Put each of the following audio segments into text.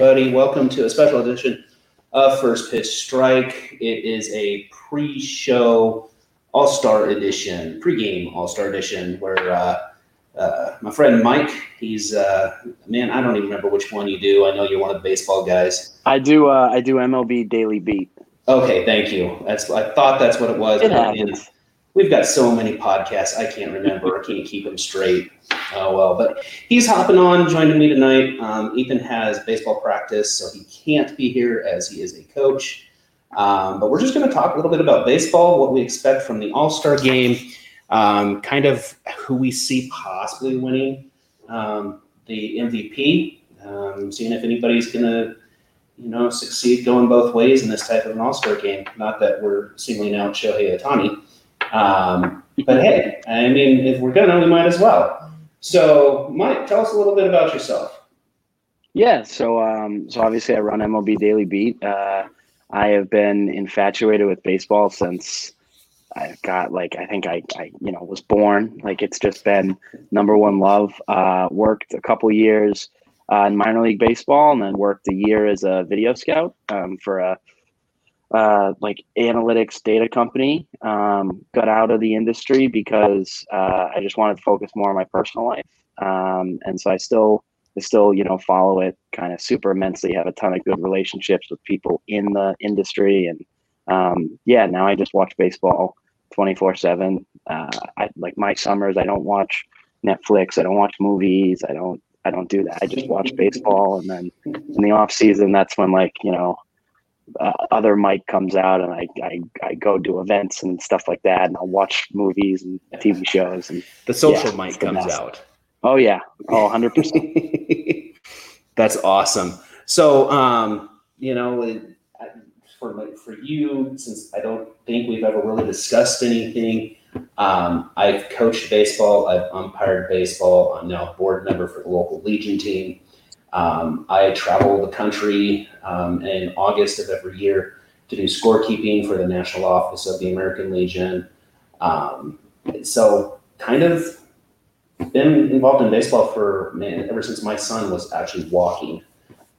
Everybody, welcome to a special edition of First Pitch Strike. It is a pre show All Star edition, pre-game All Star edition, where uh, uh, my friend Mike, he's, uh, man, I don't even remember which one you do. I know you're one of the baseball guys. I do. Uh, I do MLB Daily Beat. Okay, thank you. That's I thought that's what it was. It happens. We've got so many podcasts, I can't remember. I can't keep them straight. Oh well, but he's hopping on, joining me tonight. Um, Ethan has baseball practice, so he can't be here as he is a coach. Um, but we're just going to talk a little bit about baseball, what we expect from the All Star game, um, kind of who we see possibly winning um, the MVP, um, seeing if anybody's going to, you know, succeed going both ways in this type of an All Star game. Not that we're singling out Shohei Ohtani, um, but hey, I mean, if we're gonna, we might as well. So, Mike, tell us a little bit about yourself. Yeah. So, um, so obviously, I run MLB Daily Beat. Uh, I have been infatuated with baseball since I got like I think I, I you know was born. Like it's just been number one love. Uh, worked a couple years uh, in minor league baseball, and then worked a year as a video scout um, for a uh, like analytics data company. Um, got out of the industry because uh, I just wanted to focus more on my personal life, um, and so I still, I still, you know, follow it kind of super immensely. Have a ton of good relationships with people in the industry, and um, yeah, now I just watch baseball twenty four seven. Uh, I like my summers. I don't watch Netflix. I don't watch movies. I don't. I don't do that. I just watch baseball, and then in the off season, that's when like you know uh, other Mike comes out and I, I I go do events and stuff like that and I'll watch movies and TV shows and The social Yeah, Mike the comes out. oh yeah oh 100 percent That's awesome. So, um, you know, for for you, since I don't think we've ever really discussed anything, um, I've coached baseball, I've umpired baseball. I'm now a board member for the local Legion team. Um, I travel the country in August of every year to do scorekeeping for the National Office of the American Legion. Um, so, kind of been involved in baseball for man ever since my son was actually walking.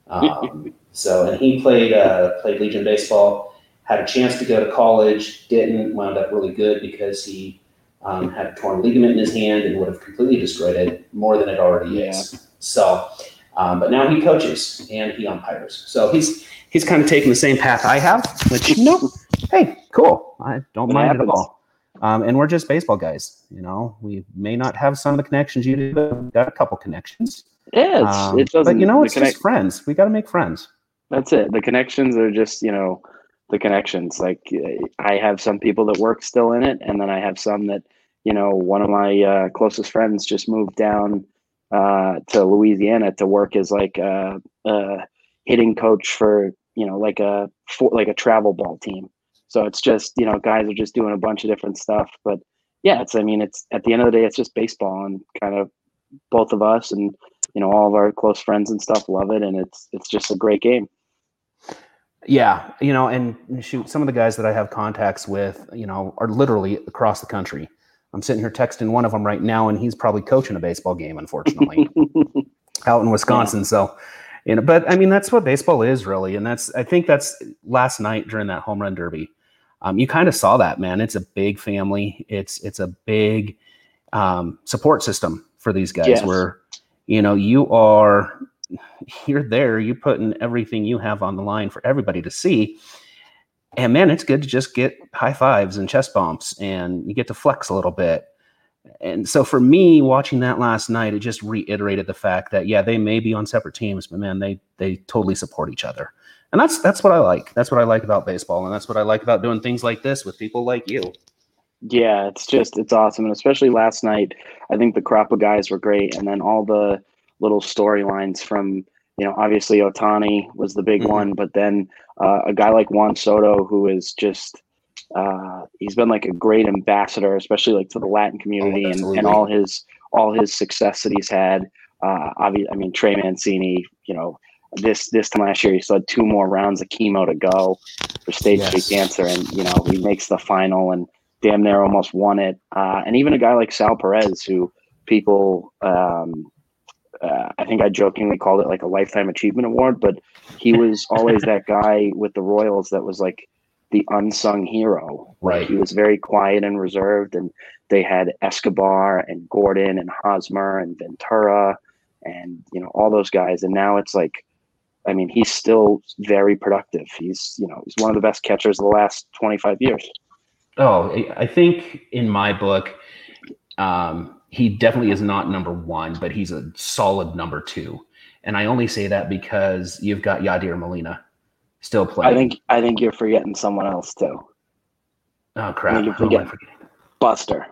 Um, so, and he played uh, played Legion baseball. Had a chance to go to college, didn't. Wound up really good because he um, had a torn ligament in his hand and would have completely destroyed it more than it already is. So, um, but now he coaches and he umpires. So he's he's kind of taking the same path I have. Which nope. Hey, cool. I don't It mind happens. at all. Um, and we're just baseball guys. You know, we may not have some of the connections you do, but we've got a couple connections. yeah it's, Um, it doesn't but you know, it's connect- just friends. We got to make friends. that's it the connections are just you know the connections like uh, I have some people that work still in it and then I have some that you know one of my uh, closest friends just moved down uh, to Louisiana to work as like a, a hitting coach for you know like a for, like a travel ball team. So it's just you know guys are just doing a bunch of different stuff. But yeah, it's I mean it's at the end of the day it's just baseball and kind of both of us and you know all of our close friends and stuff love it and it's it's just a great game. Yeah, you know, and shoot, some of the guys that I have contacts with, you know, are literally across the country. I'm sitting here texting one of them right now, and he's probably coaching a baseball game, unfortunately, out in Wisconsin. Yeah. So, you know, but I mean, that's what baseball is really, and that's I think that's last night during that home run derby. Um, you kind of saw that, man. It's a big family. It's it's a big um, support system for these guys. Yes. Where you know you are you're there, you're putting everything you have on the line for everybody to see. And man, it's good to just get high fives and chest bumps and you get to flex a little bit. And so for me, watching that last night, it just reiterated the fact that yeah, they may be on separate teams, but man, they they totally support each other. And that's that's what I like. That's what I like about baseball, and that's what I like about doing things like this with people like you. Yeah, it's just it's awesome, and especially last night, I think the crop of guys were great, and then all the little storylines from you know obviously Ohtani was the big mm-hmm. one, but then uh, a guy like Juan Soto who is just uh, he's been like a great ambassador, especially like to the Latin community oh, and, and all his all his success that he's had. Uh, obviously, I mean Trey Mancini, you know this this time last year he still had two more rounds of chemo to go for stage yes. three cancer, and you know he makes the final and damn near almost won it. Uh, and even a guy like Sal Perez, who people, um, uh, I think I jokingly called it like a lifetime achievement award, but he was always that guy with the Royals that was like the unsung hero. Right. He was very quiet and reserved, and they had Escobar and Gordon and Hosmer and Ventura and you know all those guys. And now it's like, I mean, he's still very productive. He's you know he's one of the best catchers of the last twenty five years. Oh, I think in my book, um, he definitely is not number one, but he's a solid number two. And I only say that because you've got Yadier Molina still playing. I think I think you're forgetting someone else too. Oh crap! you're forgetting Buster.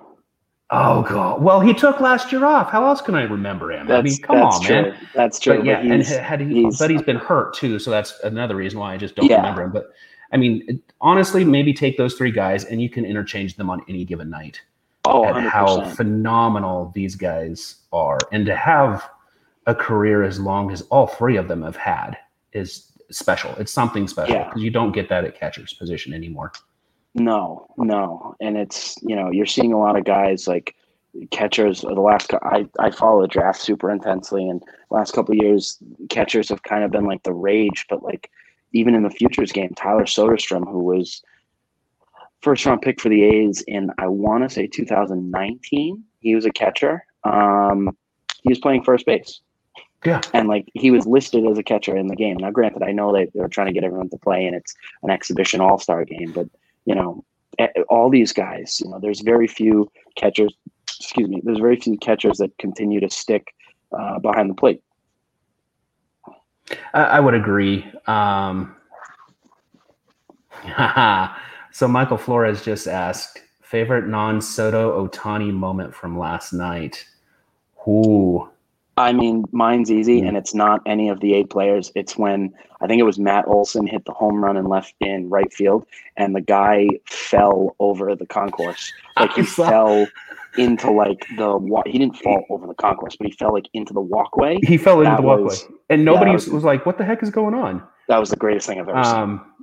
Oh god. Well, he took last year off. How else can I remember him? That's, I mean, come on, true. man. That's true. But yeah, and had he, he's, but he's been hurt too, so that's another reason why I just don't yeah. remember him. But I mean, honestly, maybe take those three guys and you can interchange them on any given night. Oh, at how phenomenal these guys are, and to have a career as long as all three of them have had is special. It's something special because yeah. you don't get that at catcher's position anymore. No, no, and it's you know you're seeing a lot of guys like catchers. The last I I follow the draft super intensely, and last couple years catchers have kind of been like the rage, but like even in the futures game, Tyler Soderstrom, who was first round pick for the A's in I want to say 2019, he was a catcher. Um, he was playing first base. Yeah. And like he was listed as a catcher in the game. Now, granted, I know they, they're trying to get everyone to play and it's an exhibition all star game, but you know, all these guys, you know, there's very few catchers, excuse me, there's very few catchers that continue to stick uh, behind the plate. I, I would agree. Um, so Michael Flores just asked favorite non-Soto Ohtani moment from last night. Ooh. I mean, mine's easy, and it's not any of the eight players. It's when I think it was Matt Olson hit the home run and left in right field, and the guy fell over the concourse. Like he fell into like the he didn't fall over the concourse, but he fell like into the walkway. He fell into that the walkway, was, and nobody was, was, like, "What the heck is going on?" That was the greatest thing I've ever um, seen.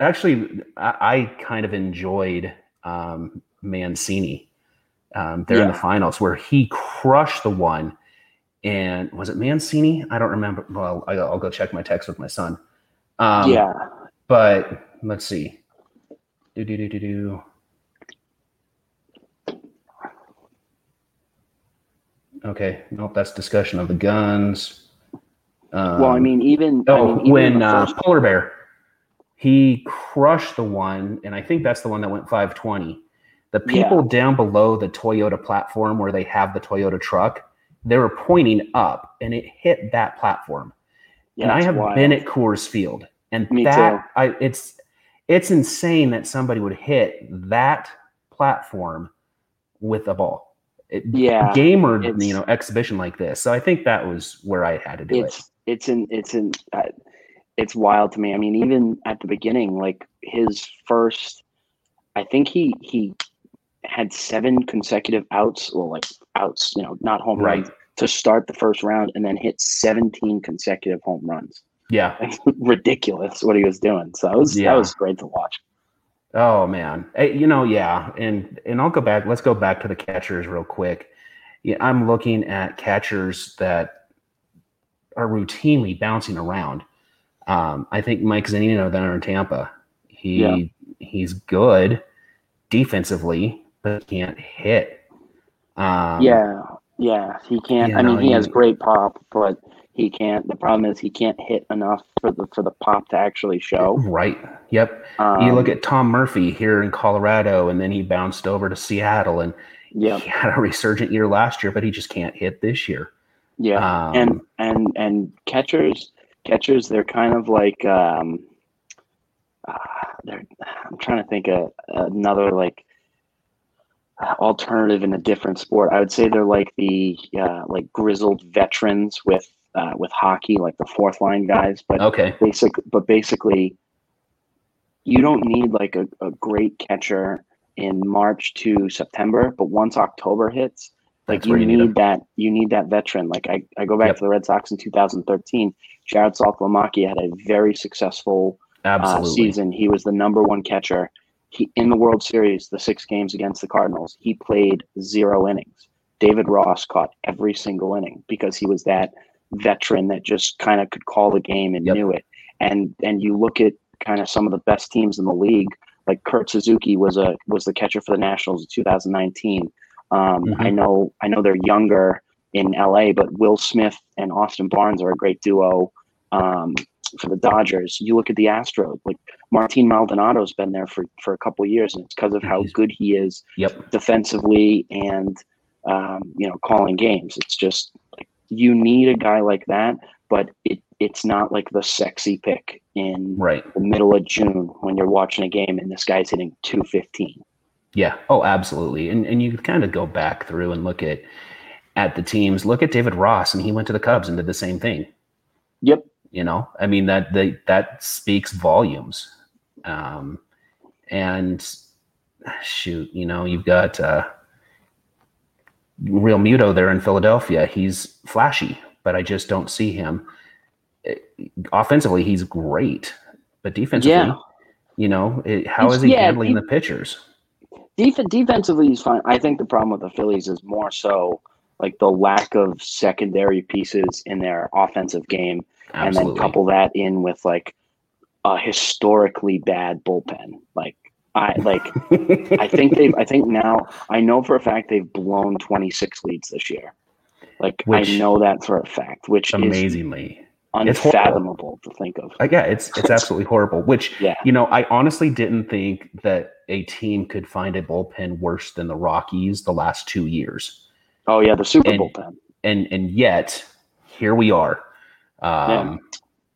Actually, I, I, kind of enjoyed um, Mancini um, there yeah. in the finals where he crushed the one. And was it Mancini? I don't remember. Well, I, will go check my text with my son. Um, yeah. But let's see. Do do do do do. Okay, nope, that's discussion of the guns. Um, well, I mean, even oh, I mean, even when uh, Polar Bear, he crushed the one, and I think that's the one that went 520. The people yeah. down below the Toyota platform where they have the Toyota truck, they were pointing up, and it hit that platform. Yeah, and I have wild. been at Coors Field, and Me that too. I it's it's insane that somebody would hit that platform with a ball yeah game or you know exhibition like this. So I think that was where I had to do it's, it. It's in it's in uh, it's wild to me. I mean, even at the beginning, like his first, I think he he had seven consecutive outs, well, like outs, you know, not home right. runs to start the first round, and then hit 17 consecutive home runs. Yeah. ridiculous what he was doing. So it was Yeah. that was great to watch. Oh man, Eh, you know, yeah, and and I'll go back. Let's go back to the catchers real quick. Yeah, I'm looking at catchers that are routinely bouncing around. Um, I think Mike Zunino down in Tampa. He Yeah. he's good defensively, but can't hit. Um, yeah, yeah. He can't. I mean, know, he has great pop, but he can't. The problem is he can't hit enough for the for the pop to actually show. Right. Yep. Um, you look at Tom Murphy here in Colorado, and then he bounced over to Seattle, and yeah, he had a resurgent year last year, but he just can't hit this year. yeah. Um, and and and catchers catchers they're kind of like um uh, they're i'm trying to think of another like alternative in a different sport i would say they're like the uh, like grizzled veterans with uh, with hockey like the fourth line guys but okay. basic but basically you don't need like a, a great catcher in march to september but once october hits like That's you you need, need that you need that veteran like i, I go back Yep. to the red sox in 2013 jarrod saltalamacchia had a very successful uh, season. He was the number one catcher. He in the world series the six games against the cardinals he played zero innings. David ross caught every single inning because he was that veteran that just kind of could call the game and Yep. knew it. And and you look at kind of some of the best teams in the league like kurt suzuki was a was the catcher for the nationals in 2019 um, Mhm. I know I know they're younger in LA, but Will Smith and Austin Barnes are a great duo um, for the Dodgers. You look at the Astros, like Martin Maldonado's been there for, for a couple of years, and it's because of how good he is Yep. defensively and um, you know calling games. It's just like you need a guy like that, but it it's not like the sexy pick in Right. the middle of June when you're watching a game and this guy's hitting 215. Yeah. Oh, absolutely. And and you kind of go back through and look at at the teams. Look at David Ross, and he went to the Cubs and did the same thing. Yep. You know, I mean that they, that speaks volumes. Um, and shoot, you know, you've got uh, Realmuto there in Philadelphia. He's flashy, but I just don't see him. Eh, Offensively, he's great, but defensively, Yeah. you know, it, how He's- is he yeah, handling he- the pitchers? Def- defensively, he's fine. I think the problem with the Phillies is more so like the lack of secondary pieces in their offensive game, and then couple that in with like a historically bad bullpen. Like I like I think they've I think now I know for a fact they've blown 26 leads this year. Like Which- I know that for a fact, which is amazingly. Unfathomable to think of. Uh, yeah, it's it's absolutely horrible. Which Yeah. you know, I honestly didn't think that a team could find a bullpen worse than the Rockies the last two years, Oh yeah, the super And- bullpen. and and yet here we are. Um, Yeah.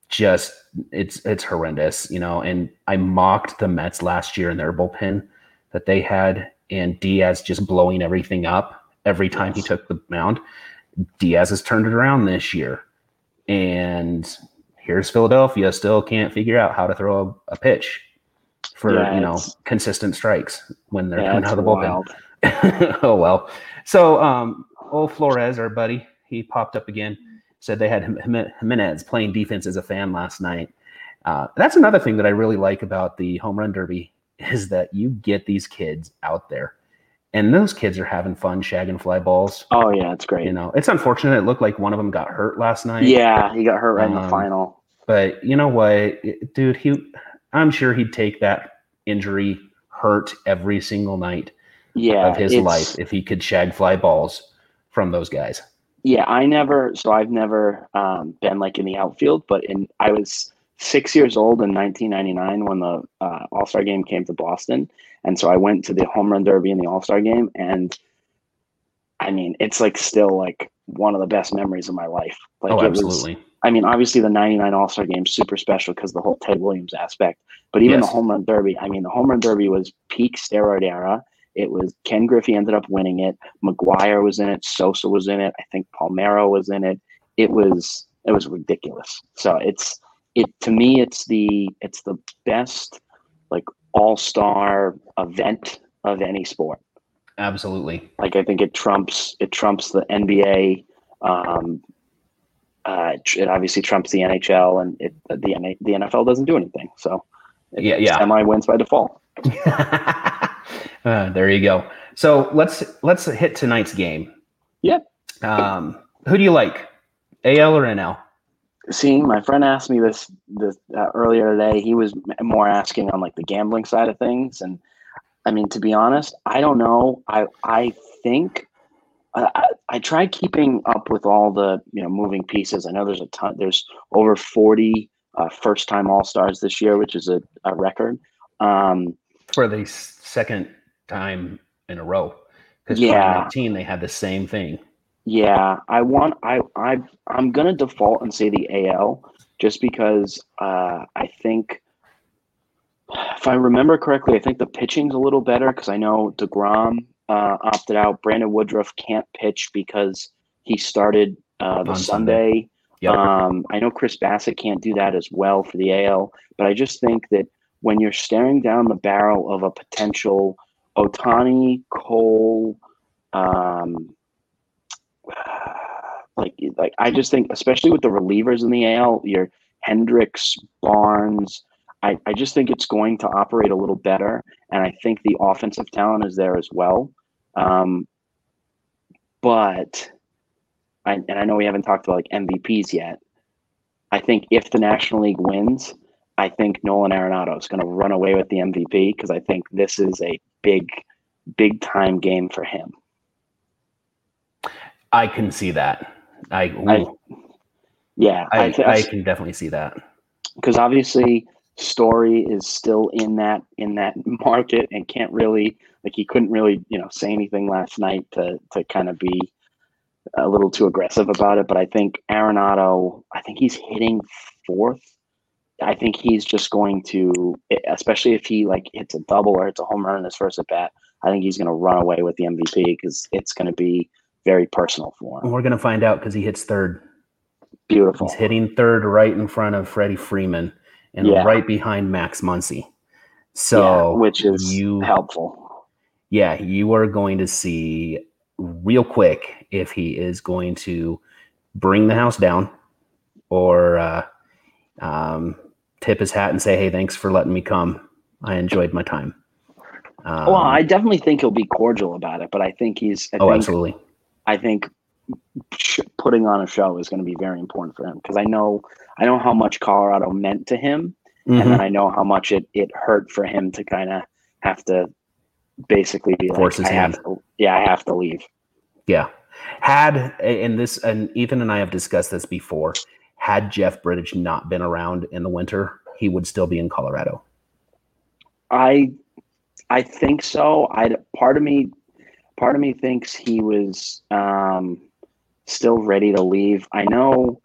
Just it's it's horrendous, you know. And I mocked the Mets last year in their bullpen that they had, and Diaz just blowing everything up every time he took the mound. Diaz has turned it around this year, and here's Philadelphia still can't figure out how to throw a, a pitch for Yeah, you know consistent strikes when they're Yeah, coming out of the bullpen. oh well. So um old Flores, our buddy, he popped up again. Said they had Jim- Jim- Jimenez playing defense as a fan last night. Uh, that's another thing that I really like about the home run derby is that you get these kids out there, and those kids are having fun shagging fly balls. Oh yeah, it's great. You know, it's unfortunate. It looked like one of them got hurt last night. Yeah, he got hurt right in the Um, final. But you know what, dude? He, I'm sure he'd take that injury hurt every single night Yeah, of his life if he could shag fly balls from those guys. Yeah, I never. So I've never um, been like in the outfield, but in I was six years old in 1999 when the uh, All Star Game came to Boston, and so I went to the home run derby and the All Star Game, and I mean, it's like still like one of the best memories of my life. Like oh, it was- absolutely. I mean, obviously the 99 All Star game super special because the whole Ted Williams aspect. But even Yes. the home run derby, I mean, the home run derby was peak steroid era. It was Ken Griffey ended up winning it. McGwire was in it. Sosa was in it. I think Palmeiro was in it. It was it was ridiculous. So it's it to me it's the it's the best like all star event of any sport Absolutely. like I think it trumps it trumps the NBA, um, uh, it obviously trumps the NHL, and it, the the NFL doesn't do anything. So yeah, yeah, semi wins by default. uh, there you go. So let's let's hit tonight's game. Yep. Um, who do you like, AL or NL? See, my friend asked me this this uh, earlier today. He was more asking on like the gambling side of things, and I mean, to be honest, I don't know. I I think I, I tried keeping up with all the you know moving pieces. I know there's a ton. There's over 40 uh, first time All Stars this year, which is a, a record. Um, For the second time in a row, because Yeah. 2019 they had the same thing. Yeah, I want I I I'm gonna default and say the AL just because uh, I think if I remember correctly, I think the pitching's a little better because I know Degrom uh, opted out. Brandon Woodruff can't pitch because he started uh, the On Sunday. Sunday. Yep. Um, I know Chris Bassitt can't do that as well for the AL, but I just think that when you're staring down the barrel of a potential Ohtani, Cole, um, like like I just think, especially with the relievers in the AL, your Hendriks, Barnes, I, I just think it's going to operate a little better, and I think the offensive talent is there as well. Um, but I, and I know we haven't talked about like MVPs yet. I think if the National League wins, I think Nolan Arenado is going to run away with the MVP because I think this is a big, big time game for him. I can see that. I I- Yeah, I, thi- I can definitely see that. because obviously Story is still in that in that market and can't really like he couldn't really you know say anything last night to to kind of be a little too aggressive about it. But I think Arenado, I think he's hitting fourth. I think he's just going to, especially if he like hits a double or hits a home run in his first at bat. I think he's going to run away with the MVP because it's going to be very personal for him. We're gonna find out because he hits third. Beautiful. He's hitting third right in front of Freddie Freeman and Yeah. right behind Max Muncy. Yeah, So which is you helpful. yeah, you are going to see real quick if he is going to bring the house down or uh, um, tip his hat and say, "Hey, thanks for letting me come. I enjoyed my time." Um, well, I definitely think he'll be cordial about it, but I think he's. I oh, think, absolutely. I think putting on a show is going to be very important for him because I know I know how much Colorado meant to him, Mhm. and I know how much it it hurt for him to kind of have to basically be Force like, his I have hand. to, yeah, I have to leave. Yeah. Had and this and Ethan and I have discussed this before. Had Jeff Bridich not been around in the winter, he would still be in Colorado. I I think so. I part of me part of me thinks he was um, still ready to leave. I know.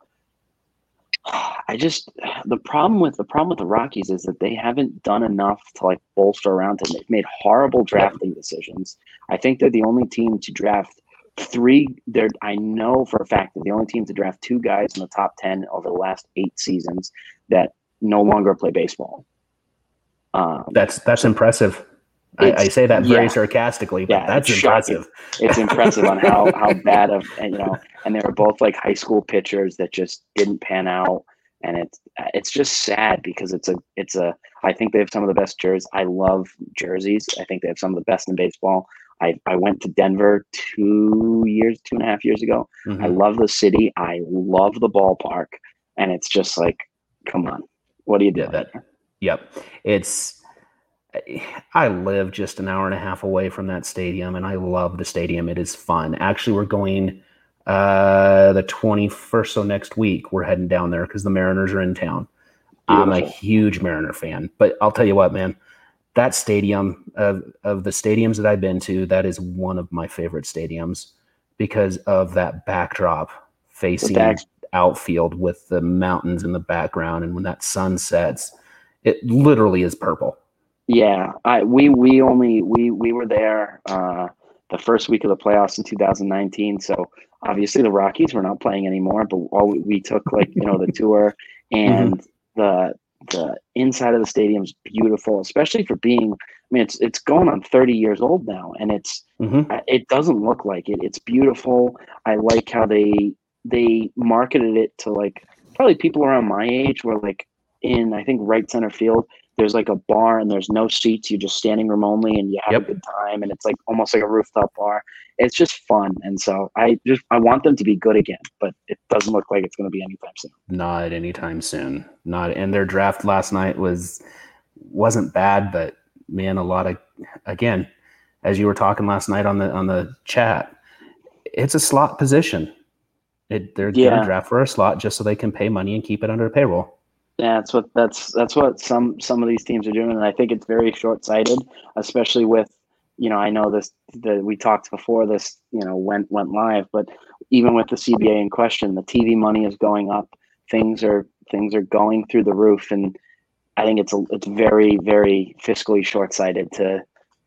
I just the problem with the problem with the Rockies is that they haven't done enough to like bolster around him. They've made horrible drafting decisions. I think they're the only team to draft three. They're I know for a fact that the only team to draft two guys in the top ten over the last eight seasons that no longer play baseball. Um, That's that's impressive. I, I say that very yeah. sarcastically, but Yeah, that's it's shocking. impressive. it's impressive on how how bad of and you know and they were both like high school pitchers that just didn't pan out and it's it's just sad because it's a it's a I think they have some of the best jerseys. I love jerseys. I think they have some of the best in baseball. I, I went to Denver two years, two and a half years ago. Mhm. I love the city. I love the ballpark. And it's just like, come on. What do you Yeah, doing? that- Yep. It's I live just an hour and a half away from that stadium and I love the stadium. It is fun. Actually, we're going uh the 21st so next week we're heading down there cuz the Mariners are in town. I'm a huge Mariner fan, but I'll tell you what, man. That stadium of of the stadiums that I've been to, that is one of my favorite stadiums because of that backdrop facing outfield with the mountains in the background. And when that sun sets it literally is purple. Yeah, I we we only we we were there uh, the first week of the playoffs in 2019. So obviously the Rockies were not playing anymore, but all we, we took like you know the tour and the the inside of the stadium's beautiful, especially for being. I mean, it's it's going on 30 years old now, and it's Mhm. uh, it doesn't look like it. It's beautiful. I like how they they marketed it to like probably people around my age were like in I think right center field. There's like a bar and there's no seats. You're just standing room only, and you have Yep. a good time. And it's like almost like a rooftop bar. It's just fun, and so I just I want them to be good again, but it doesn't look like it's going to be anytime soon. Not anytime soon. Not and their draft last night was wasn't bad, but man, a lot of again, as you were talking last night on the on the chat, it's a slot position. It, they're Yeah. gonna draft for a slot just so they can pay money and keep it under payroll. Yeah, that's what that's that's what some some of these teams are doing, and I think it's very short sighted, especially with you know I know this that we talked before this you know went went live, but even with the CBA in question, the TV money is going up. Things are things are going through the roof, and I think it's a, it's very very fiscally short sighted to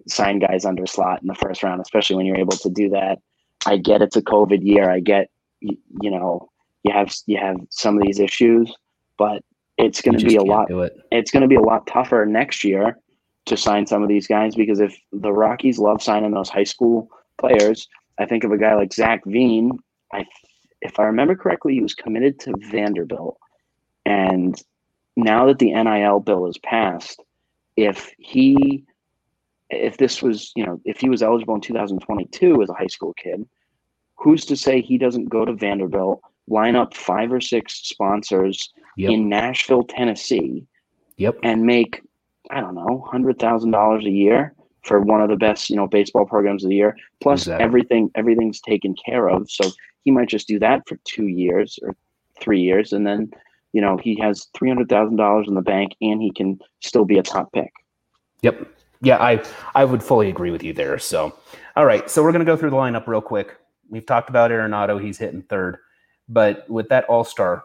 sign guys under slot in the first round, especially when you're able to do that. I get it's a COVID year. I get you, you know you have you have some of these issues, but it's going to be a lot it. it's going to be a lot tougher next year to sign some of these guys because if the Rockies love signing those high school players, I think of a guy like Zach Veen. I, if I remember correctly, he was committed to Vanderbilt, and now that the NIL bill is passed, if he, if this was, you know, if he was eligible in 2022 as a high school kid, who's to say he doesn't go to Vanderbilt, line up five or six sponsors Yep. in Nashville, Tennessee, Yep. and make I don't know hundred thousand dollars a year for one of the best you know baseball programs of the year. Plus Exactly. everything everything's taken care of, so he might just do that for two years or three years, and then you know he has three hundred thousand dollars in the bank, and he can still be a top pick. Yep. Yeah, I I would fully agree with you there. So, all right. So we're gonna go through the lineup real quick. We've talked about Arenado. He's hitting third, but with that All Star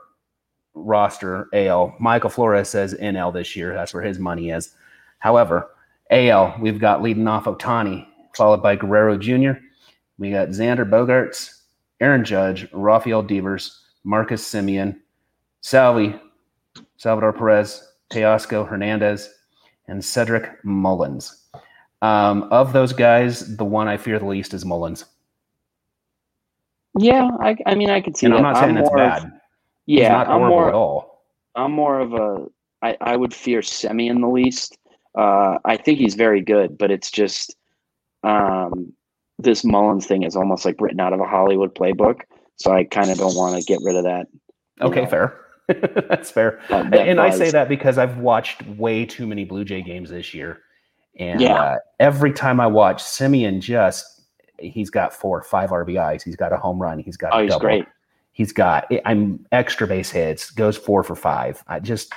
roster, AL, Michael Flores says NL this year. That's where his money is. However, AL, we've got leading off Ohtani, followed by Guerrero Jr. We got Xander Bogaerts, Aaron Judge, Rafael Devers, Marcus Semien, Salvy, Salvador Perez, Teoscar Hernandez, and Cedric Mullins. Um, of those guys, the one I fear the least is Mullins. Yeah, I, I mean I could see And that. I'm not saying it's more of- bad. He's yeah, not I'm more at all. I'm more of a I, I would fear Semi in the least. Uh, I think he's very good, but it's just um, this Mullins thing is almost like written out of a Hollywood playbook. So I kind of don't want to get rid of that. Okay, know, fair. That's fair. that- that and I say that because I've watched way too many Blue Jay games this year. And Yeah. uh, every time I watch, Simeon just, he's got four, five RBIs. He's got a home run. He's got Oh, a he's double. great. He's got, I'm extra base hits, goes four for five. I just,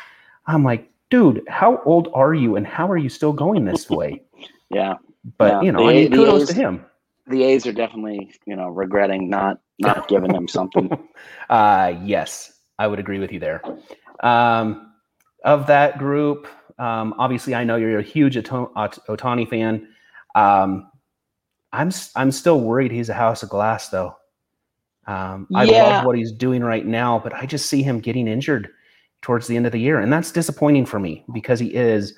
I'm like, dude, how old are you and how are you still going this way? Yeah, But, Yeah, you know, the- I mean, the kudos A's- to him. the A's are definitely you know regretting not not giving him something. Uh, yes, I would agree with you there. Um, of that group, um, obviously, I know you're a huge Ohtani fan. Um, I'm I'm still worried he's a house of glass, though. Um, I Yeah. love what he's doing right now, but I just see him getting injured towards the end of the year, and that's disappointing for me because he is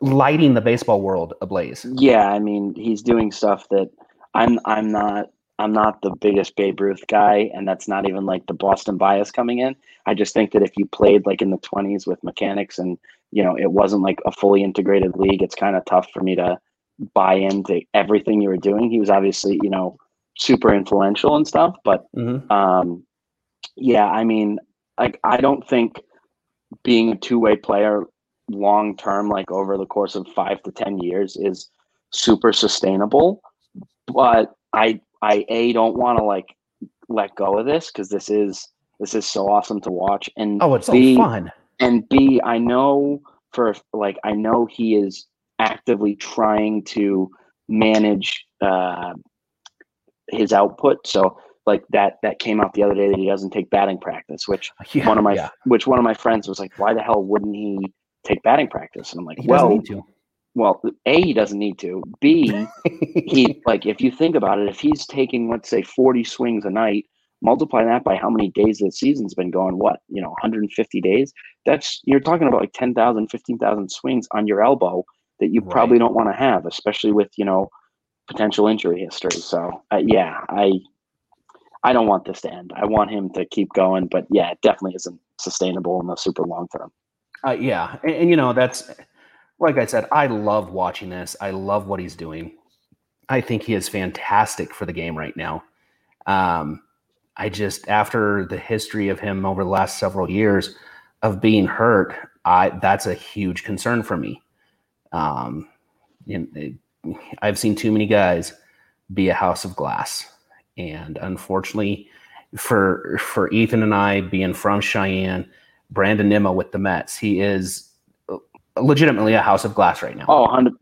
lighting the baseball world ablaze. Yeah, I mean he's doing stuff that I'm I'm not I'm not the biggest Babe Ruth guy, and that's not even like the Boston bias coming in. I just think that if you played like in the 20s with mechanics and you know it wasn't like a fully integrated league, it's kind of tough for me to buy into everything you were doing. He was obviously you know super influential and stuff, but Mhm. um, yeah, I mean, like I don't think being a two way player long term, like over the course of five to ten years, is super sustainable. But I I a don't want to like let go of this because this is this is so awesome to watch, and Oh, it's so B, fun. and B, I know for like I know he is actively trying to manage uh, his output. So like that that came out the other day that he doesn't take batting practice, which Yeah, one of my yeah. which one of my friends was like, why the hell wouldn't he take batting practice? And I'm like, He well, need to. well, a he doesn't need to. B he like if you think about it, if he's taking let's say 40 swings a night, multiply that by how many days the season's been going, what, you know, 150 days, that's you're talking about like 10,000, 15,000 swings on your elbow that you probably don't want to have, especially with, you know, potential injury history. So, uh, yeah, I I don't want this to end. I want him to keep going, but yeah, it definitely isn't sustainable in the super long term. Uh, yeah, and, and, you know that's like I said. I love watching this. I love what he's doing. I think he is fantastic for the game right now. Um, I just after the history of him over the last several years of being hurt, I that's a huge concern for me. Um, know, I've seen too many guys be a house of glass, and unfortunately, for for Ethan and I being from Cheyenne, Brandon Nimmo with the Mets, he is legitimately a house of glass right now. Oh, 100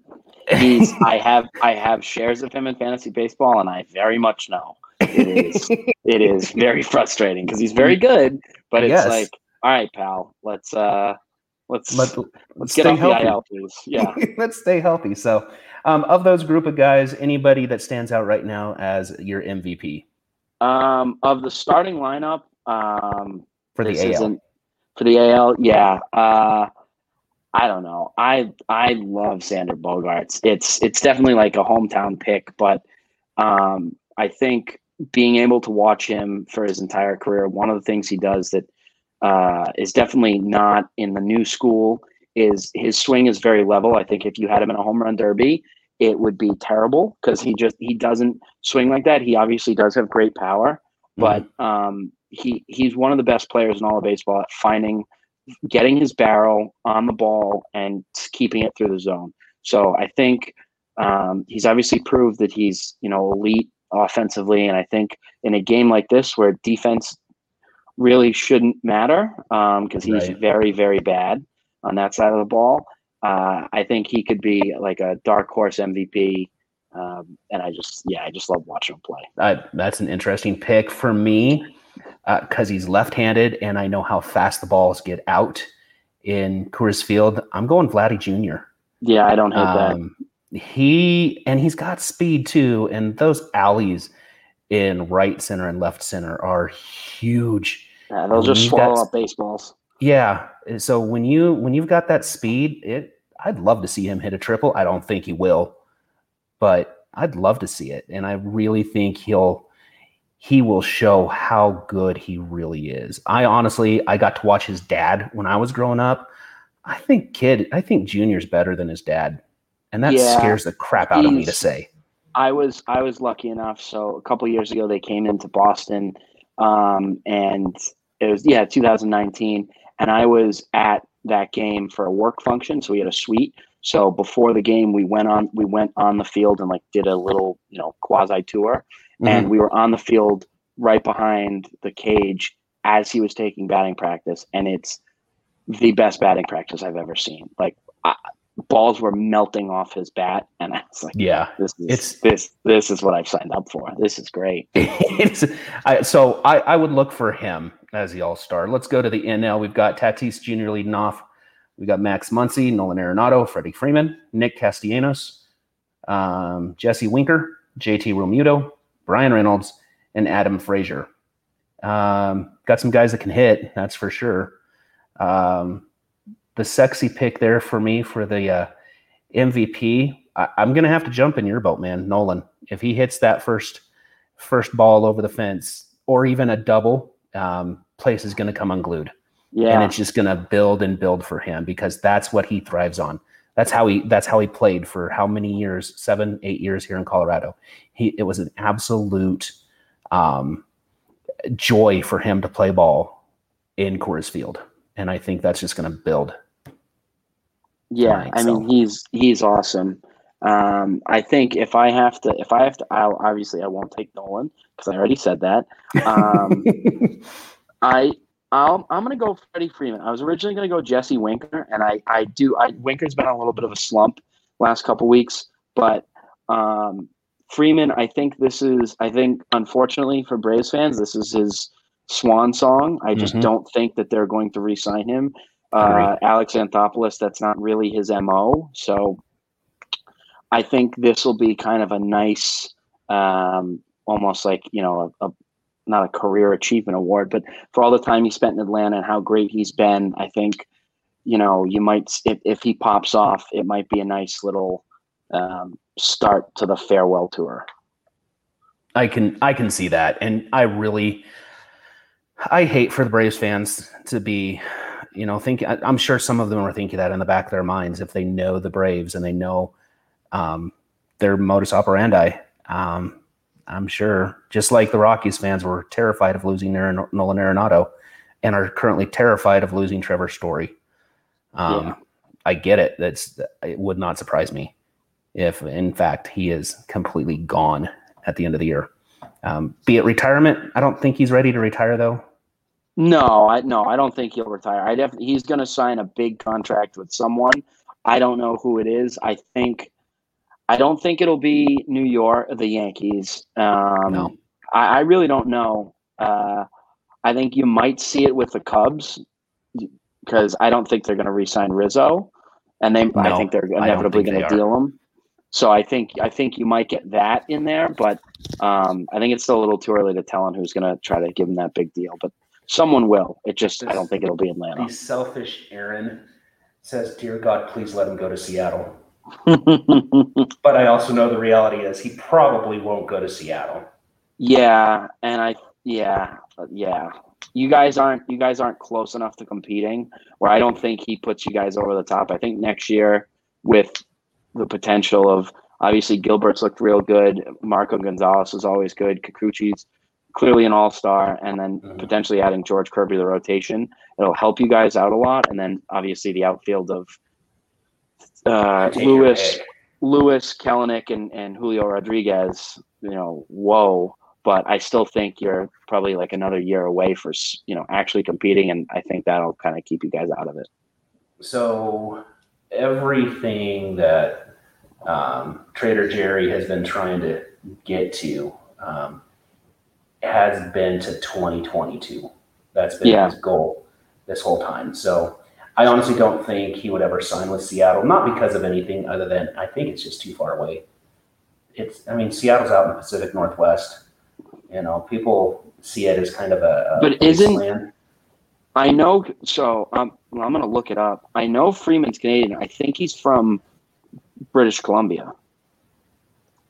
He's, I have I have shares of him in fantasy baseball, and I very much know it is it is very frustrating because he's very good, but it's yes. like, all right, pal, let's uh let's Let, let's, let's get off healthy. IL, please. Yeah, let's stay healthy. So, um, of those group of guys, anybody that stands out right now as your MVP? Um, of the starting lineup, um, for the AL, for the AL, yeah. Uh, I don't know. I I love Xander Bogaerts. It's it's definitely like a hometown pick, but um, I think being able to watch him for his entire career, one of the things he does that uh, is definitely not in the new school is his swing is very level. I think if you had him in a home run derby, it would be terrible because he just he doesn't swing like that. He obviously does have great power, but mm-hmm. um, he he's one of the best players in all of baseball at finding getting his barrel on the ball and keeping it through the zone. So I think um, he's obviously proved that he's you know elite offensively, and I think in a game like this where defense really shouldn't matter because um, he's right. very very bad on that side of the ball. Uh, I think he could be like a dark horse MVP. Um, and I just, yeah, I just love watching him play. Uh, that's an interesting pick for me because uh, he's left-handed, and I know how fast the balls get out in Coors Field. I'm going Vladdy Jr. Yeah, I don't hate um, that. He and he's got speed too, and those alleys in right center and left center are huge. Yeah, they'll just swallow up baseballs. Yeah. So when you when you've got that speed, it I'd love to see him hit a triple. I don't think he will, but I'd love to see it, and I really think he'll he will show how good he really is. I honestly, I got to watch his dad when I was growing up. I think kid, I think Junior's better than his dad, and that yeah, scares the crap out of me to say. I was I was lucky enough. So a couple years ago, they came into Boston, um, and it was yeah 2019, and I was at that game for a work function. So we had a suite. So before the game, we went on we went on the field and like did a little you know quasi tour mm-hmm. and we were on the field right behind the cage as he was taking batting practice, and it's the best batting practice I've ever seen. Like I, balls were melting off his bat, and I was like, "Yeah, this is it's, this this is what I've signed up for. This is great." I, so I, I would look for him as the All Star. Let's go to the NL. We've got Tatis Jr. leading off. We got Max Muncy, Nolan Arenado, Freddie Freeman, Nick Castellanos, um, Jesse Winker, JT Realmuto, Bryan Reynolds, and Adam Frazier. Um, got some guys that can hit, that's for sure. Um, the sexy pick there for me for the uh, MVP. I, am gonna have to jump in your boat, man, Nolan. If he hits that first first ball over the fence, or even a double, um, place is gonna come unglued. Yeah. And it's just gonna build and build for him because that's what he thrives on. That's how he that's how he played for how many years? Seven, eight years here in Colorado. He it was an absolute um, joy for him to play ball in Coors Field, and I think that's just going to build. Yeah, I so. mean he's he's awesome. Um, I think if I have to, if I have to, I'll obviously I won't take Nolan because I already said that. Um, I I'll, I'm going to go Freddie Freeman. I was originally going to go Jesse Winker, and I, I do. I Winker's been a little bit of a slump last couple weeks, but um, Freeman, I think this is. I think unfortunately for Braves fans, this is his swan song. I just mm-hmm. don't think that they're going to re-sign him. Uh, Alex Anthopoulos, that's not really his mo. So I think this will be kind of a nice, um, almost like you know a, a not a career achievement award, but for all the time he spent in Atlanta and how great he's been, I think, you know, you might if, if he pops off, it might be a nice little um, start to the farewell tour. I can I can see that, and I really I hate for the Braves fans to be, you know, think. I'm sure some of them are thinking that in the back of their minds if they know the Braves and they know um, their modus operandi. Um, I'm sure, just like the Rockies fans were terrified of losing Nolan Arenado, and are currently terrified of losing Trevor Story. Um, yeah. I get it. That's it would not surprise me if, in fact, he is completely gone at the end of the year. Um, be it retirement, I don't think he's ready to retire though. No, I no, I don't think he'll retire. I definitely he's going to sign a big contract with someone. I don't know who it is. I think I don't think it'll be New York, the Yankees. Um, no. I, I, really don't know. Uh, I think you might see it with the Cubs because I don't think they're going to re-sign Rizzo, and they no, I think they're inevitably going to deal him. So I think I think you might get that in there, but um, I think it's still a little too early to tell on who's going to try to give him that big deal. But someone will. It just I don't think it'll be Atlanta. The selfish Aaron says, "Dear God, please let him go to Seattle." but I also know the reality is he probably won't go to Seattle. Yeah, and I yeah yeah you guys aren't you guys aren't close enough to competing. Where I don't think he puts you guys over the top. I think next year with the potential of obviously Gilbert's looked real good. Marco Gonzalez is always good. Kikuchi's clearly an all star, and then mm-hmm. potentially adding George Kirby to the rotation. It'll help you guys out a lot. And then obviously the outfield of uh, Lewis, Lewis, Kelenic, and, and Julio Rodriguez, you know, whoa. But I still think you're probably like another year away for, you know, actually competing. And I think that'll kind of keep you guys out of it. So everything that um, Trader Jerry has been trying to get to um, has been to 2022. That's been yeah. his goal this whole time. So I honestly don't think he would ever sign with Seattle, not because of anything other than I think it's just too far away. It's, I mean, Seattle's out in the Pacific Northwest. You know, people see it as kind of a, a but isn't I know. So um, well, I'm going to look it up. I know Freeman's Canadian. I think he's from British Columbia.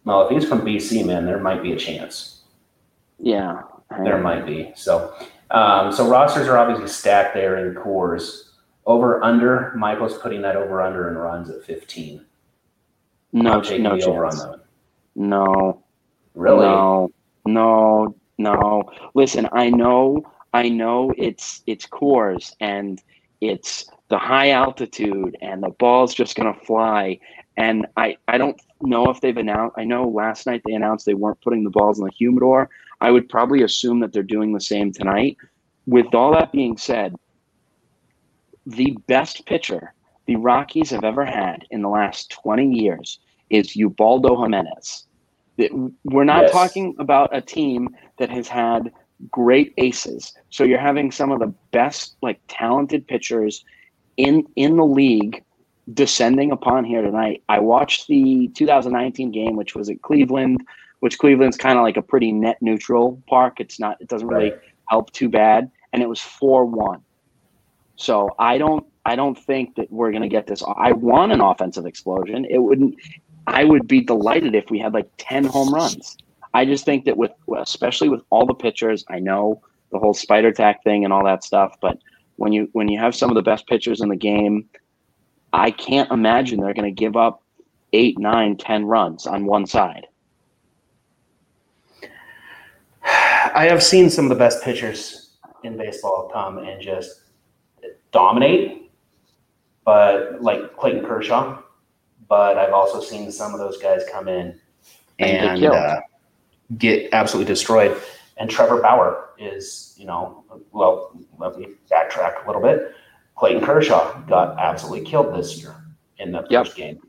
Well, if he's from BC, man, there might be a chance. Yeah, there might be. So, um, so rosters are obviously stacked there in Coors. Over under, Michael's putting that over under and runs at 15. No, no chance. No. Really? No. No. No. Listen, I know I know it's it's Coors and it's the high altitude and the ball's just gonna fly. And I, I don't know if they've announced I know last night they announced they weren't putting the balls in the humidor. I would probably assume that they're doing the same tonight. With all that being said, the best pitcher the Rockies have ever had in the last 20 years is Ubaldo Jimenez. We're not yes. talking about a team that has had great aces. So you're having some of the best, like talented pitchers in in the league descending upon here tonight. I watched the 2019 game, which was at Cleveland, which Cleveland's kind of like a pretty net neutral park. It's not. It doesn't really right. help too bad, and it was four one. So I don't. I don't think that we're going to get this. I want an offensive explosion. It wouldn't. I would be delighted if we had like 10 home runs. I just think that with, especially with all the pitchers, I know the whole spider tack thing and all that stuff, but when you when you have some of the best pitchers in the game, I can't imagine they're going to give up eight, nine, ten runs on one side. I have seen some of the best pitchers in baseball come and just dominate, but like Clayton Kershaw. But I've also seen some of those guys come in and, and uh, get absolutely destroyed. And Trevor Bauer is, you know, well, let me backtrack a little bit. Clayton Kershaw got absolutely killed this year in the yep. first game.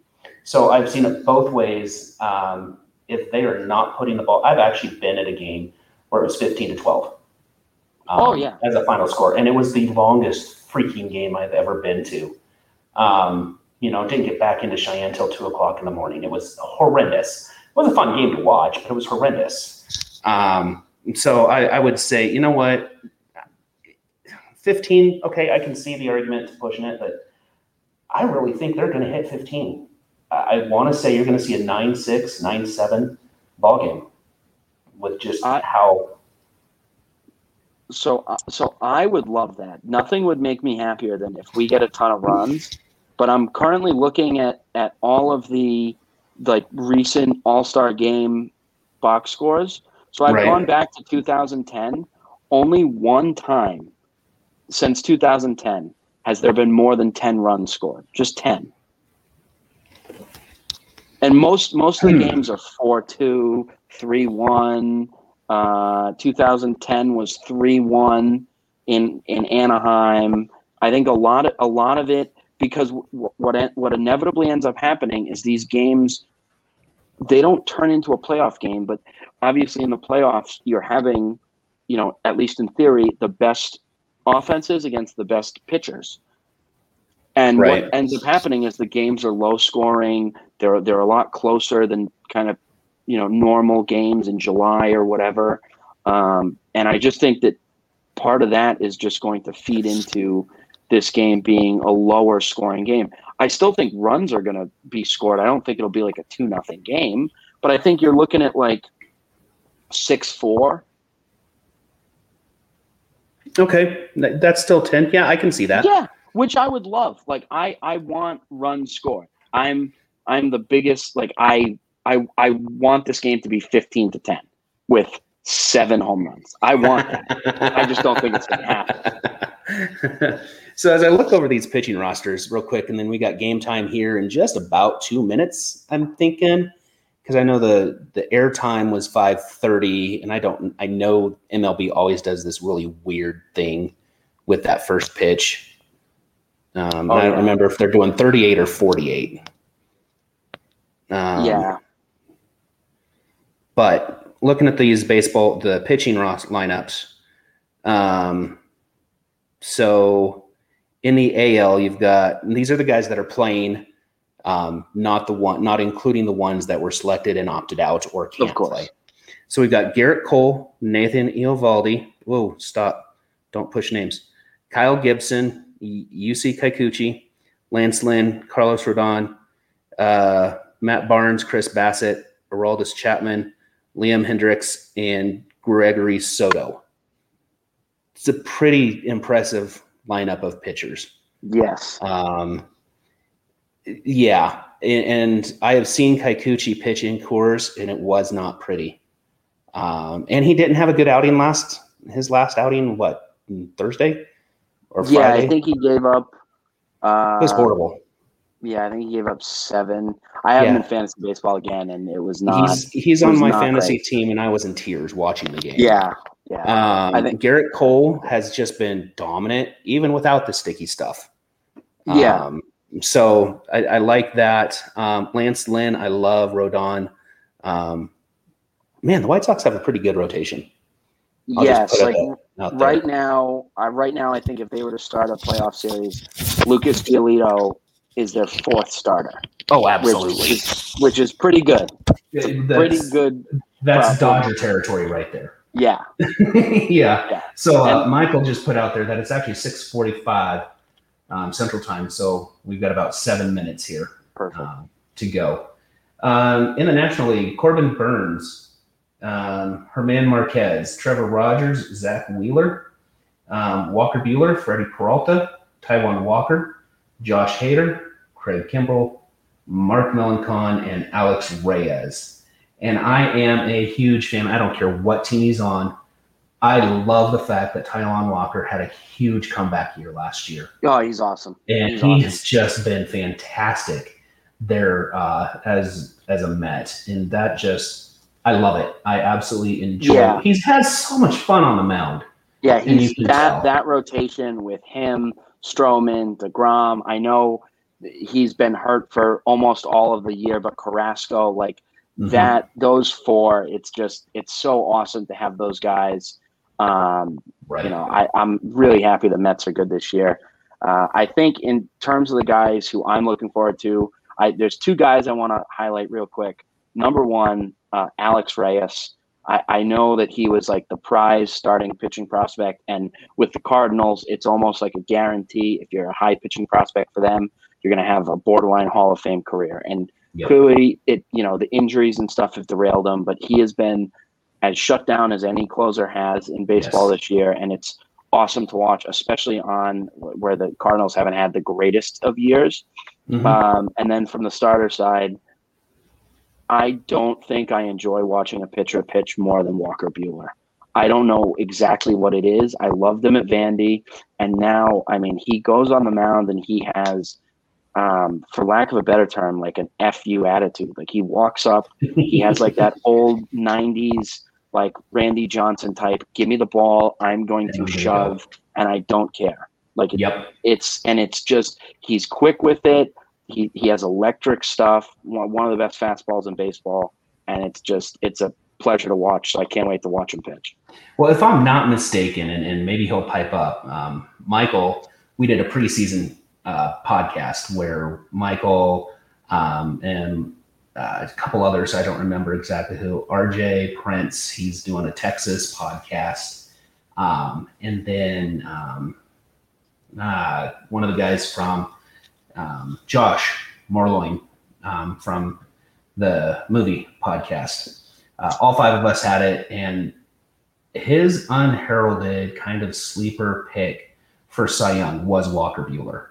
So I've seen it both ways. Um, if they are not putting the ball, I've actually been at a game where it was 15 to 12. Um, oh, yeah. As a final score. And it was the longest freaking game I've ever been to. Um, you know, didn't get back into Cheyenne till two o'clock in the morning. It was horrendous It was a fun game to watch, but it was horrendous. Um, so I, I, would say, you know what, 15, okay, I can see the argument to pushing it, but I really think they're going to hit 15. I want to say you're going to see a 9 6, 9 7 ball game. With just I- how So, uh, so I would love that. Nothing would make me happier than if we get a ton of runs. But I'm currently looking at at all of the like recent All Star Game box scores. So I've Right. gone back to 2010. Only one time since 2010 has there been more than 10 runs scored. Just 10. And most most of the Hmm. games are 4-2, 3-1. Uh, 2010 was 3-1 in in Anaheim. I think a lot of a lot of it because w- what what inevitably ends up happening is these games they don't turn into a playoff game, but obviously in the playoffs you're having, you know, at least in theory, the best offenses against the best pitchers. And Right. what ends up happening is the games are low scoring. They're they're a lot closer than kind of you know normal games in July or whatever. Um, and I just think that part of that is just going to feed into this game being a lower scoring game. I still think runs are going to be scored. I don't think it'll be like a two nothing game, but I think you're looking at like six four. okay, that's still ten. Yeah, I can see that. Yeah, which I would love. Like I I want run score. I'm I'm the biggest like I I I want this game to be 15 to 10 with seven home runs. I want that. I just don't think it's going to happen. so as I look over these pitching rosters real quick, and then we got game time here in just about two minutes. I'm thinking because I know the the air time was 5:30, and I don't. I know MLB always does this really weird thing with that first pitch. Um, Oh, I don't yeah. remember if they're doing 38 or 48. Um, yeah. but looking at these baseball, the pitching ros- lineups, um, so in the AL, you've got these are the guys that are playing, um, not the one, not including the ones that were selected and opted out or can't play. So we've got Gerrit Cole, Nathan Eovaldi. Whoa, stop! Don't push names. Kyle Gibson, Yusei Kikuchi, Lance Lynn, Carlos Rodon, uh, Matt Barnes, Chris Bassitt, Aroldis Chapman, Liam Hendriks, and Gregory Soto. It's a pretty impressive lineup of pitchers. Yes. Um, yeah, and, and I have seen Kikuchi pitch in Coors, and it was not pretty. Um, and he didn't have a good outing last his last outing. What Thursday or Friday? Yeah, I think he gave up. Uh, was horrible. Yeah, I think he gave up seven. I have him in fantasy baseball again, and it was not. he's he's on my fantasy team, and I was in tears watching the game. yeah, yeah. Um, I think- Gerrit Cole has just been dominant, even without the sticky stuff. Yeah. Um, so I, I like that. Um, Lance Lynn, I love Rodon. Um, man, the White Sox have a pretty good rotation. I'll yes, put it like out there. right now, uh, right now, I think if they were to start a playoff series, Lucas Giolito is their fourth starter, Oh, which, absolutely. is, which is pretty good. pretty good. That's Well, Dodger territory right there. Yeah, yeah. Yeah. So uh, And- Michael just put out there that it's actually 6:45 um, Central Time. So we've got about seven minutes here. perfect. um, to go. Um, in the National League, Corbin Burnes, um, German Marquez, Trevor Rogers, Zack Wheeler, um, Walker Buehler, Freddie Peralta, Taijuan Walker, Josh Hader, Craig Kimbrel, Mark Melancon, and Alex Reyes. And I am a huge fan. I don't care what team he's on. I love the fact that Taijuan Walker had a huge comeback year last year Oh, he's awesome. and He's he awesome. has just been fantastic there uh, as as a Met, and that just I love it. I absolutely enjoy. Yeah. it. He's had so much fun on the mound. Yeah, he's that tell. that rotation with him, Stroman, Degrom. I know he's been hurt for almost all of the year, but Carrasco, like Mhm. that, those four, it's just it's so awesome to have those guys. Um, right. you know, I, I'm really happy the Mets are good this year. Uh, I think in terms of the guys who I'm looking forward to, I, there's two guys I want to highlight real quick. Number one, uh, Alex Reyes. I, I know that he was like the prize starting pitching prospect, and with the Cardinals, it's almost like a guarantee. If you're a high pitching prospect for them, you're going to have a borderline Hall of Fame career. And Yep. clearly, it you know the injuries and stuff have derailed him, but he has been as shut down as any closer has in baseball yes. this year, and it's awesome to watch, especially on where the Cardinals haven't had the greatest of years. Mm-hmm. Um, and then from the starter side, I don't think I enjoy watching a pitcher pitch more than Walker Buehler. I don't know exactly what it is. I loved him at Vandy, and now, I mean, he goes on the mound and he has, um, for lack of a better term, like an fu attitude. Like he walks up, he has like that old '90s like Randy Johnson type. Give me the ball. I'm going to shove, and I don't care. Like yep. it's and it's just he's quick with it. He he has electric stuff. One of the best fastballs in baseball, and it's just it's a pleasure to watch. So I can't wait to watch him pitch. Well, if I'm not mistaken, and, and maybe he'll pipe up, um, Michael, we did a preseason uh, podcast where Michael um, and uh, a couple others, I don't remember exactly who, RJ Prince, he's doing a Texas podcast. Um, and then um, uh, one of the guys from um, Josh Morloin um, from the movie podcast. Uh, all five of us had it, and his unheralded kind of sleeper pick for Cy Young was Walker Buehler.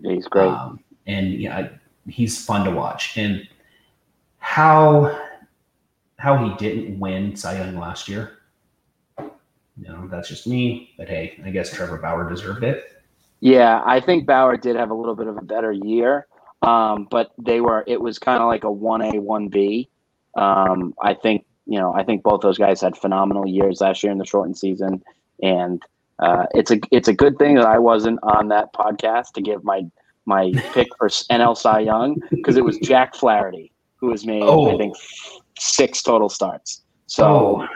Yeah, he's great, um, and yeah, he's fun to watch. And how how he didn't win Cy Young last year. You know, that's just me. But hey, I guess Trevor Bauer deserved it. Yeah, I think Bauer did have a little bit of a better year. Um, but they were it was kind of like a one A, one B. Um, I think, you know, I think both those guys had phenomenal years last year in the shortened season. And uh, it's a it's a good thing that I wasn't on that podcast to give my my pick for NL Cy Young because it was Jack Flaherty who has made oh. I think six total starts. So oh.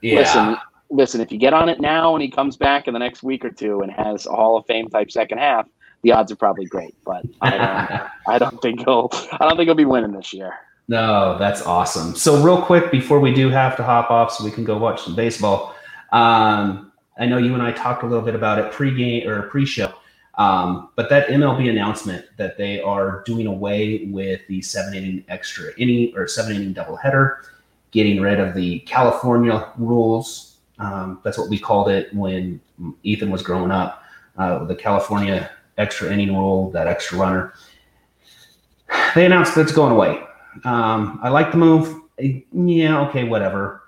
yeah. listen, listen. If you get on it now and he comes back in the next week or two and has a Hall of Fame type second half, the odds are probably great. But I don't, I don't think he'll. I don't think he'll be winning this year. No, that's awesome. So real quick before we do have to hop off, so we can go watch some baseball. Um, I know you and I talked a little bit about it pre-game or pre-show. Um, but that MLB announcement that they are doing away with the seven inning extra inning or seven inning doubleheader, getting rid of the California rules. Um, that's what we called it when Ethan was growing up. Uh, the California extra inning rule, that extra runner. They announced that's going away. Um, I like the move. Yeah, okay, whatever.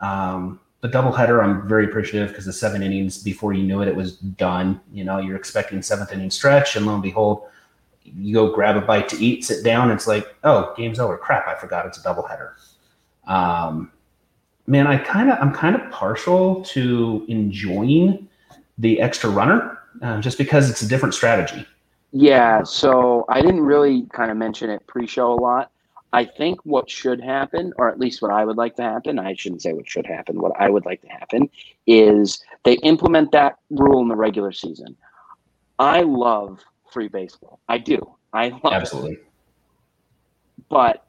Um, the doubleheader, I'm very appreciative because the seven innings before you knew it, it was done. You know, you're expecting seventh inning stretch, and lo and behold, you go grab a bite to eat, sit down, it's like, oh, game's over. Crap, I forgot it's a doubleheader. Um, man, I kind of, I'm kind of partial to enjoying the extra runner, uh, just because it's a different strategy. Yeah, so I didn't really kind of mention it pre-show a lot. I think what should happen, or at least what I would like to happen, I shouldn't say what should happen, what I would like to happen is they implement that rule in the regular season. I love free baseball. I do. I love Absolutely. It. But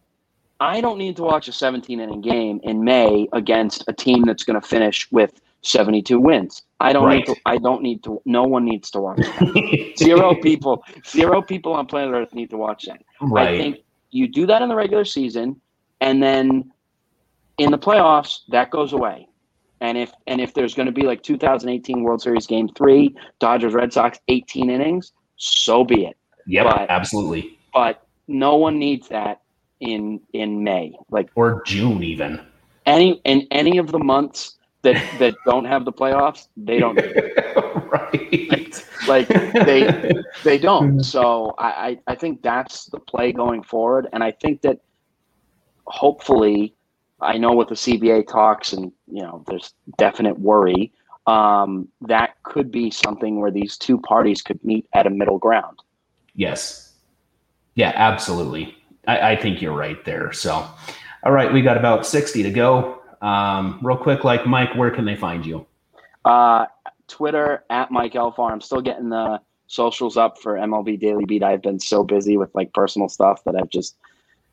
I don't need to watch a 17 inning game in May against a team that's going to finish with 72 wins. I don't right. need to. I don't need to. No one needs to watch that. zero people. Zero people on planet Earth need to watch that. Right. I think you do that in the regular season, and then in the playoffs, that goes away. And if and if there's going to be like 2018 World Series Game Three, Dodgers Red Sox 18 innings, so be it. Yep, but, absolutely. But no one needs that in in May, like or June even. Any in any of the months that that don't have the playoffs, they don't. right. Like, like, they they don't. So I I think that's the play going forward, and I think that hopefully, I know with the CBA talks, and you know, there's definite worry. Um, that could be something where these two parties could meet at a middle ground. Yes. Yeah, absolutely. I, I think you're right there. So, all right, we got about 60 to go. Um, real quick, like Mike, where can they find you? Uh, Twitter at Mike Elfar. I'm still getting the socials up for MLB Daily Beat. I've been so busy with like personal stuff that I've just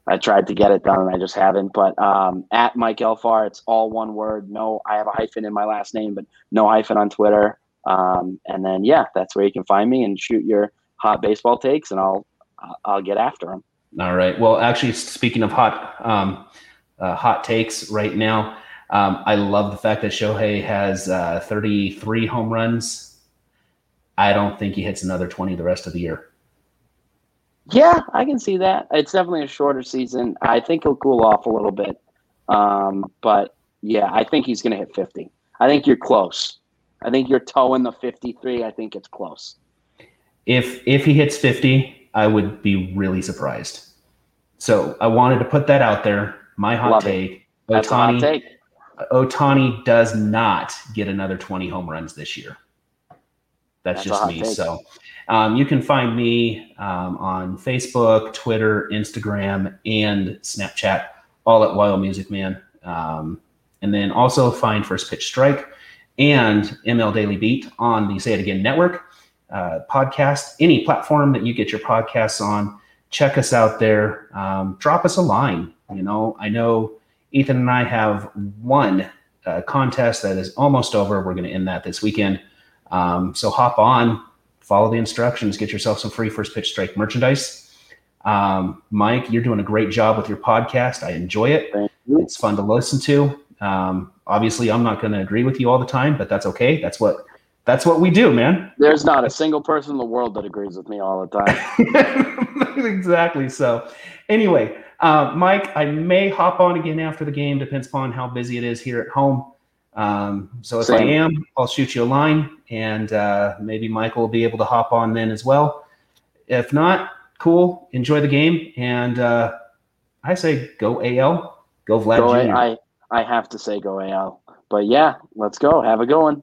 I tried to get it done and I just haven't. But um, at Mike Elfar, it's all one word. No, I have a hyphen in my last name, but no hyphen on Twitter. Um, and then yeah, that's where you can find me and shoot your hot baseball takes, and I'll I'll get after them. All right. Well, actually, speaking of hot um, uh, hot takes right now. Um, I love the fact that Shohei has uh, 33 home runs. I don't think he hits another 20 the rest of the year. Yeah, I can see that. It's definitely a shorter season. I think he'll cool off a little bit. Um, but yeah, I think he's going to hit 50. I think you're close. I think you're towing the 53. I think it's close. If if he hits 50, I would be really surprised. So I wanted to put that out there. My hot Love take: Ohtani. Ohtani does not get another 20 home runs this year. That's, That's just me. take. So um, you can find me um, on Facebook, Twitter, Instagram, and Snapchat, all at Wild Music Man. Um, and then also find First Pitch Strike and ML Daily Beat on the Say It Again Network uh, podcast, any platform that you get your podcasts on. Check us out there. Um, drop us a line. You know, I know Ethan and I have one uh, contest that is almost over. We're going to end that this weekend. Um, so hop on, follow the instructions, get yourself some free First Pitch Strike merchandise. Um, Mike, you're doing a great job with your podcast. I enjoy it. It's fun to listen to. Um, obviously, I'm not going to agree with you all the time, but that's okay. That's what that's what we do, man. There's not a single person in the world that agrees with me all the time. exactly. So, anyway, uh, Mike, I may hop on again after the game. Depends upon how busy it is here at home. Um, so if I am, I'll shoot you a line, and uh, maybe Michael will be able to hop on then as well. If not, cool. Enjoy the game, and uh, I say go AL, go Vlad Go Jr. A- I I have to say go AL. But yeah, let's go. Have a good one.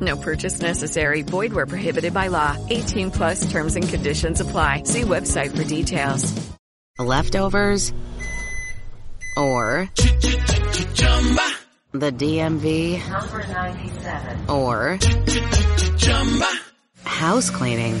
No purchase necessary. Void where prohibited by law. 18 plus terms and conditions apply. See website for details. leftovers, or the DMV, number 97 or house cleaning,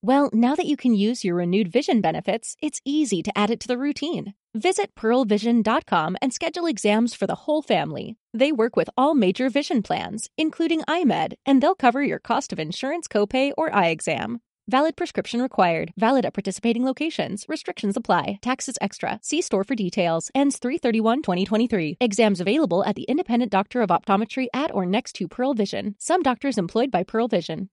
Well, now that you can use your renewed vision benefits, it's easy to add it to the routine. Visit pearlvision.com and schedule exams for the whole family. They work with all major vision plans, including EyeMed, and they'll cover your cost of insurance copay or eye exam. Valid prescription required. Valid at participating locations. Restrictions apply. Taxes extra. See store for details. Ends 331-2023. Exams available at the independent doctor of optometry at or next to Pearl Vision. Some doctors employed by Pearl Vision.